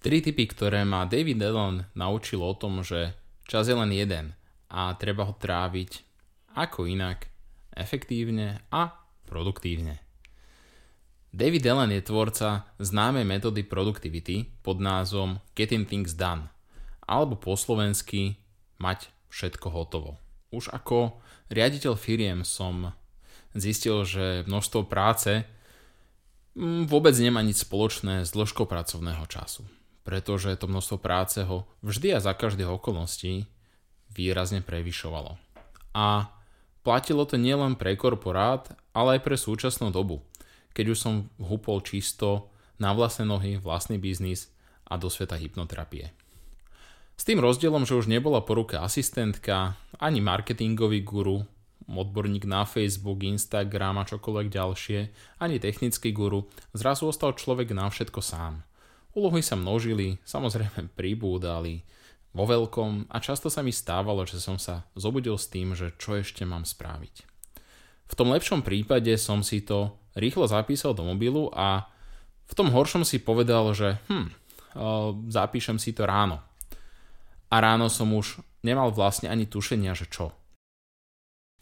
Tri typy, ktoré ma David Allen naučil o tom, že čas je len jeden a treba ho tráviť ako inak, efektívne a produktívne. David Allen je tvorca známej metódy produktivity pod názvom Getting Things Done, alebo po slovensky mať všetko hotovo. Už ako riaditeľ firiem som zistil, že množstvo práce mm, vôbec nemá nič spoločné s dĺžkou pracovného času pretože to množstvo práce ho vždy a za každých okolností výrazne prevyšovalo. A platilo to nielen pre korporát, ale aj pre súčasnú dobu, keď už som húpol čisto na vlastné nohy, vlastný biznis a do sveta hypnoterapie. S tým rozdielom, že už nebola po ruke asistentka, ani marketingový guru, odborník na Facebook, Instagram a čokoľvek ďalšie, ani technický guru, zrazu ostal človek na všetko sám – Úlohy sa množili, samozrejme pribúdali vo veľkom a často sa mi stávalo, že som sa zobudil s tým, že čo ešte mám spraviť. V tom lepšom prípade som si to rýchlo zapísal do mobilu a v tom horšom si povedal, že hm, zapíšem si to ráno. A ráno som už nemal vlastne ani tušenia, že čo.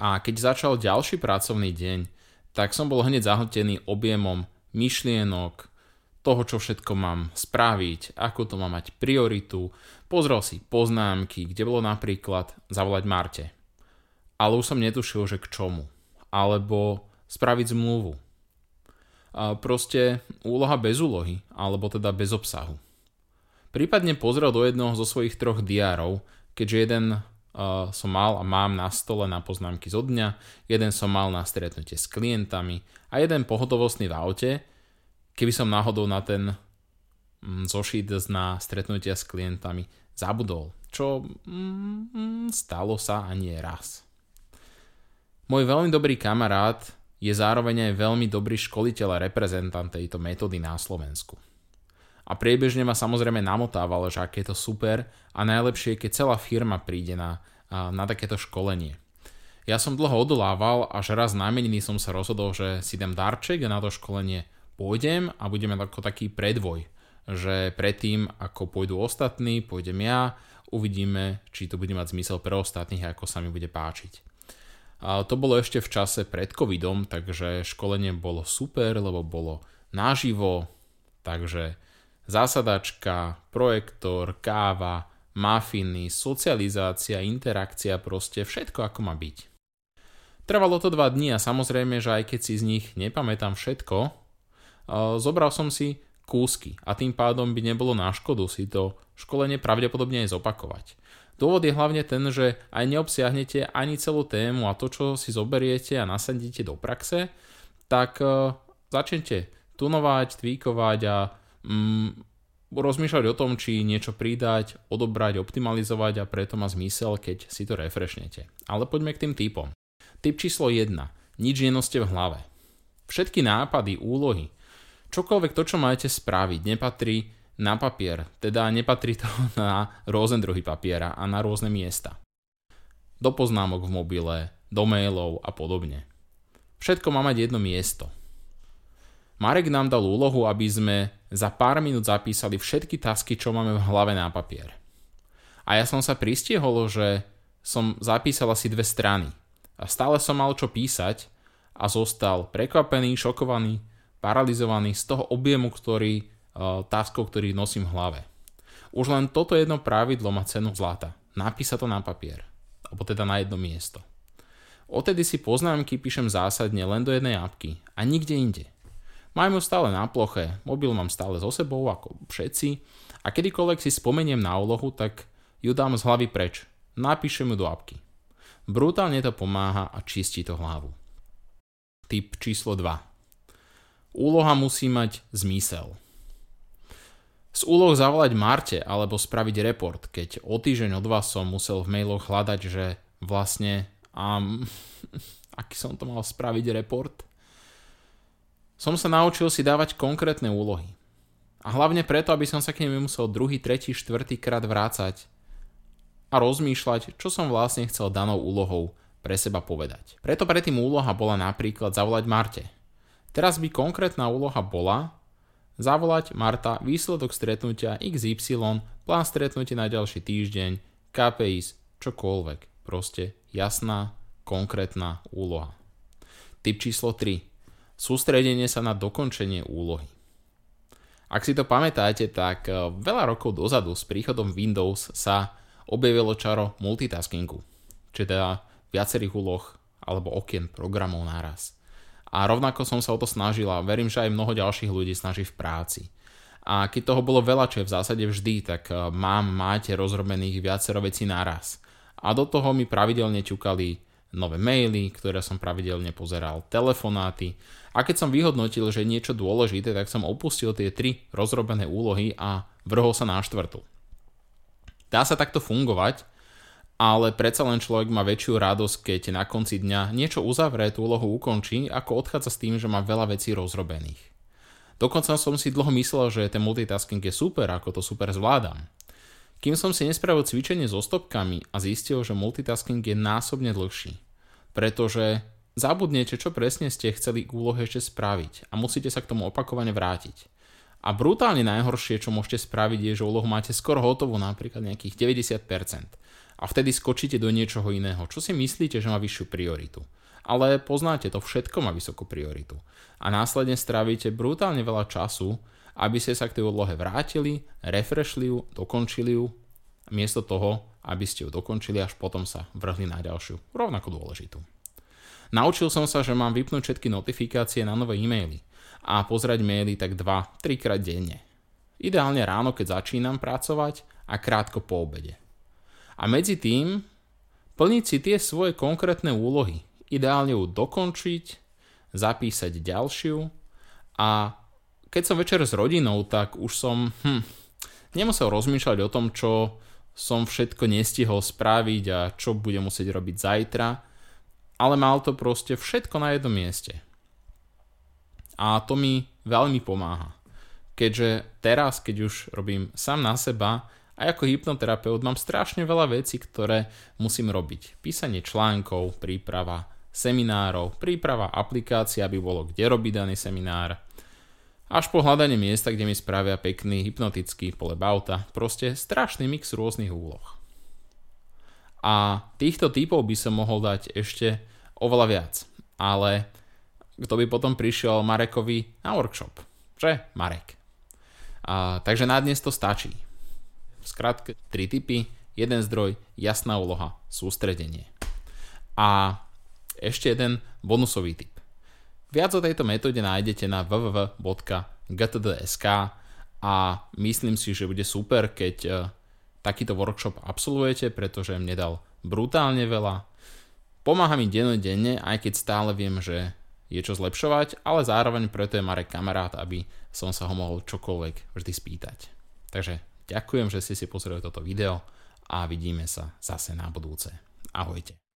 A keď začal ďalší pracovný deň, tak som bol hneď zahltený objemom myšlienok, toho, čo všetko mám spraviť, ako to má mať prioritu. Pozrel si poznámky, kde bolo napríklad zavolať Marte. Ale už som netušil, že k čomu. Alebo spraviť zmluvu. A proste úloha bez úlohy, alebo teda bez obsahu. Prípadne pozrel do jednoho zo svojich troch diárov, keďže jeden som mal a mám na stole na poznámky zo dňa, jeden som mal na stretnutie s klientami a jeden pohotovostný v aute, keby som náhodou na ten mm, zošit na stretnutia s klientami zabudol, čo mm, stalo sa ani raz. Môj veľmi dobrý kamarát je zároveň aj veľmi dobrý školiteľ a reprezentant tejto metódy na Slovensku. A priebežne ma samozrejme namotával, že aké je to super a najlepšie je, keď celá firma príde na, na takéto školenie. Ja som dlho odolával, až raz na som sa rozhodol, že si dám darček a na to školenie pôjdem a budeme ako taký predvoj, že predtým, ako pôjdu ostatní, pôjdem ja, uvidíme, či to bude mať zmysel pre ostatných a ako sa mi bude páčiť. A to bolo ešte v čase pred covidom, takže školenie bolo super, lebo bolo naživo, takže zásadačka, projektor, káva, mafiny, socializácia, interakcia, proste všetko ako má byť. Trvalo to dva dní a samozrejme, že aj keď si z nich nepamätám všetko, zobral som si kúsky a tým pádom by nebolo na škodu si to školenie pravdepodobne aj zopakovať. Dôvod je hlavne ten, že aj neobsiahnete ani celú tému a to, čo si zoberiete a nasadíte do praxe, tak uh, začnete tunovať, tweakovať a mm, rozmýšľať o tom, či niečo pridať, odobrať, optimalizovať a preto má zmysel, keď si to refreshnete. Ale poďme k tým typom. Typ číslo 1. Nič nenoste v hlave. Všetky nápady, úlohy, Čokoľvek to, čo máte spraviť, nepatrí na papier, teda nepatrí to na rôzne druhy papiera a na rôzne miesta. Do poznámok v mobile, do mailov a podobne. Všetko má mať jedno miesto. Marek nám dal úlohu, aby sme za pár minút zapísali všetky tasky, čo máme v hlave na papier. A ja som sa pristiehol, že som zapísal asi dve strany. A stále som mal čo písať a zostal prekvapený, šokovaný, paralizovaný z toho objemu, ktorý, uh, taskov, ktorý nosím v hlave. Už len toto jedno pravidlo má cenu zlata. Napísať to na papier. Alebo teda na jedno miesto. Odtedy si poznámky píšem zásadne len do jednej apky a nikde inde. Mám ju stále na ploche, mobil mám stále so sebou ako všetci a kedykoľvek si spomeniem na úlohu, tak ju dám z hlavy preč. Napíšem ju do apky. Brutálne to pomáha a čistí to hlavu. Typ číslo 2 Úloha musí mať zmysel. Z úloh zavolať Marte alebo spraviť report, keď o týždeň od vás som musel v mailoch hľadať, že vlastne um, aký som to mal spraviť report, som sa naučil si dávať konkrétne úlohy. A hlavne preto, aby som sa k nimi musel druhý, tretí, štvrtý krát vrácať a rozmýšľať, čo som vlastne chcel danou úlohou pre seba povedať. Preto predtým úloha bola napríklad zavolať Marte – Teraz by konkrétna úloha bola zavolať Marta výsledok stretnutia XY, plán stretnutia na ďalší týždeň, KPIs, čokoľvek. Proste jasná, konkrétna úloha. Typ číslo 3. Sústredenie sa na dokončenie úlohy. Ak si to pamätáte, tak eh, veľa rokov dozadu s príchodom Windows sa objavilo čaro multitaskingu, či teda viacerých úloh alebo okien programov naraz. A rovnako som sa o to snažila, verím, že aj mnoho ďalších ľudí snaží v práci. A keď toho bolo veľa, čo je v zásade vždy, tak e, mám, máte rozrobených viacero vecí naraz. A do toho mi pravidelne ťukali nové maily, ktoré som pravidelne pozeral, telefonáty. A keď som vyhodnotil, že je niečo dôležité, tak som opustil tie tri rozrobené úlohy a vrhol sa na štvrtú. Dá sa takto fungovať, ale predsa len človek má väčšiu radosť, keď na konci dňa niečo uzavrie, tú úlohu ukončí, ako odchádza s tým, že má veľa vecí rozrobených. Dokonca som si dlho myslel, že ten multitasking je super, ako to super zvládam. Kým som si nespravil cvičenie so stopkami a zistil, že multitasking je násobne dlhší. Pretože zabudnete, čo presne ste chceli úlohe ešte spraviť a musíte sa k tomu opakovane vrátiť. A brutálne najhoršie, čo môžete spraviť, je, že úlohu máte skoro hotovú, napríklad nejakých 90% a vtedy skočíte do niečoho iného, čo si myslíte, že má vyššiu prioritu. Ale poznáte, to všetko má vysokú prioritu. A následne strávite brutálne veľa času, aby ste sa k tej odlohe vrátili, refreshli ju, dokončili ju, miesto toho, aby ste ju dokončili, až potom sa vrhli na ďalšiu, rovnako dôležitú. Naučil som sa, že mám vypnúť všetky notifikácie na nové e-maily a pozrieť maily tak 2-3 krát denne. Ideálne ráno, keď začínam pracovať a krátko po obede. A medzi tým plniť si tie svoje konkrétne úlohy. Ideálne ju dokončiť, zapísať ďalšiu a keď som večer s rodinou, tak už som hm, nemusel rozmýšľať o tom, čo som všetko nestihol spraviť a čo budem musieť robiť zajtra, ale mal to proste všetko na jednom mieste. A to mi veľmi pomáha. Keďže teraz, keď už robím sám na seba, a ako hypnoterapeut mám strašne veľa vecí, ktoré musím robiť. Písanie článkov, príprava seminárov, príprava aplikácií, aby bolo kde robiť daný seminár, až po hľadanie miesta, kde mi spravia pekný hypnotický polebauta. Proste strašný mix rôznych úloh. A týchto typov by som mohol dať ešte oveľa viac. Ale kto by potom prišiel Marekovi na workshop? Že? Marek. A, takže na dnes to stačí. Skratke, tri typy, jeden zdroj, jasná úloha, sústredenie. A ešte jeden bonusový typ. Viac o tejto metóde nájdete na www.gtd.sk a myslím si, že bude super, keď e, takýto workshop absolvujete, pretože mne dal brutálne veľa. Pomáha mi denne, aj keď stále viem, že je čo zlepšovať, ale zároveň preto je Marek kamarát, aby som sa ho mohol čokoľvek vždy spýtať. Takže Ďakujem, že ste si pozreli toto video a vidíme sa zase na budúce. Ahojte.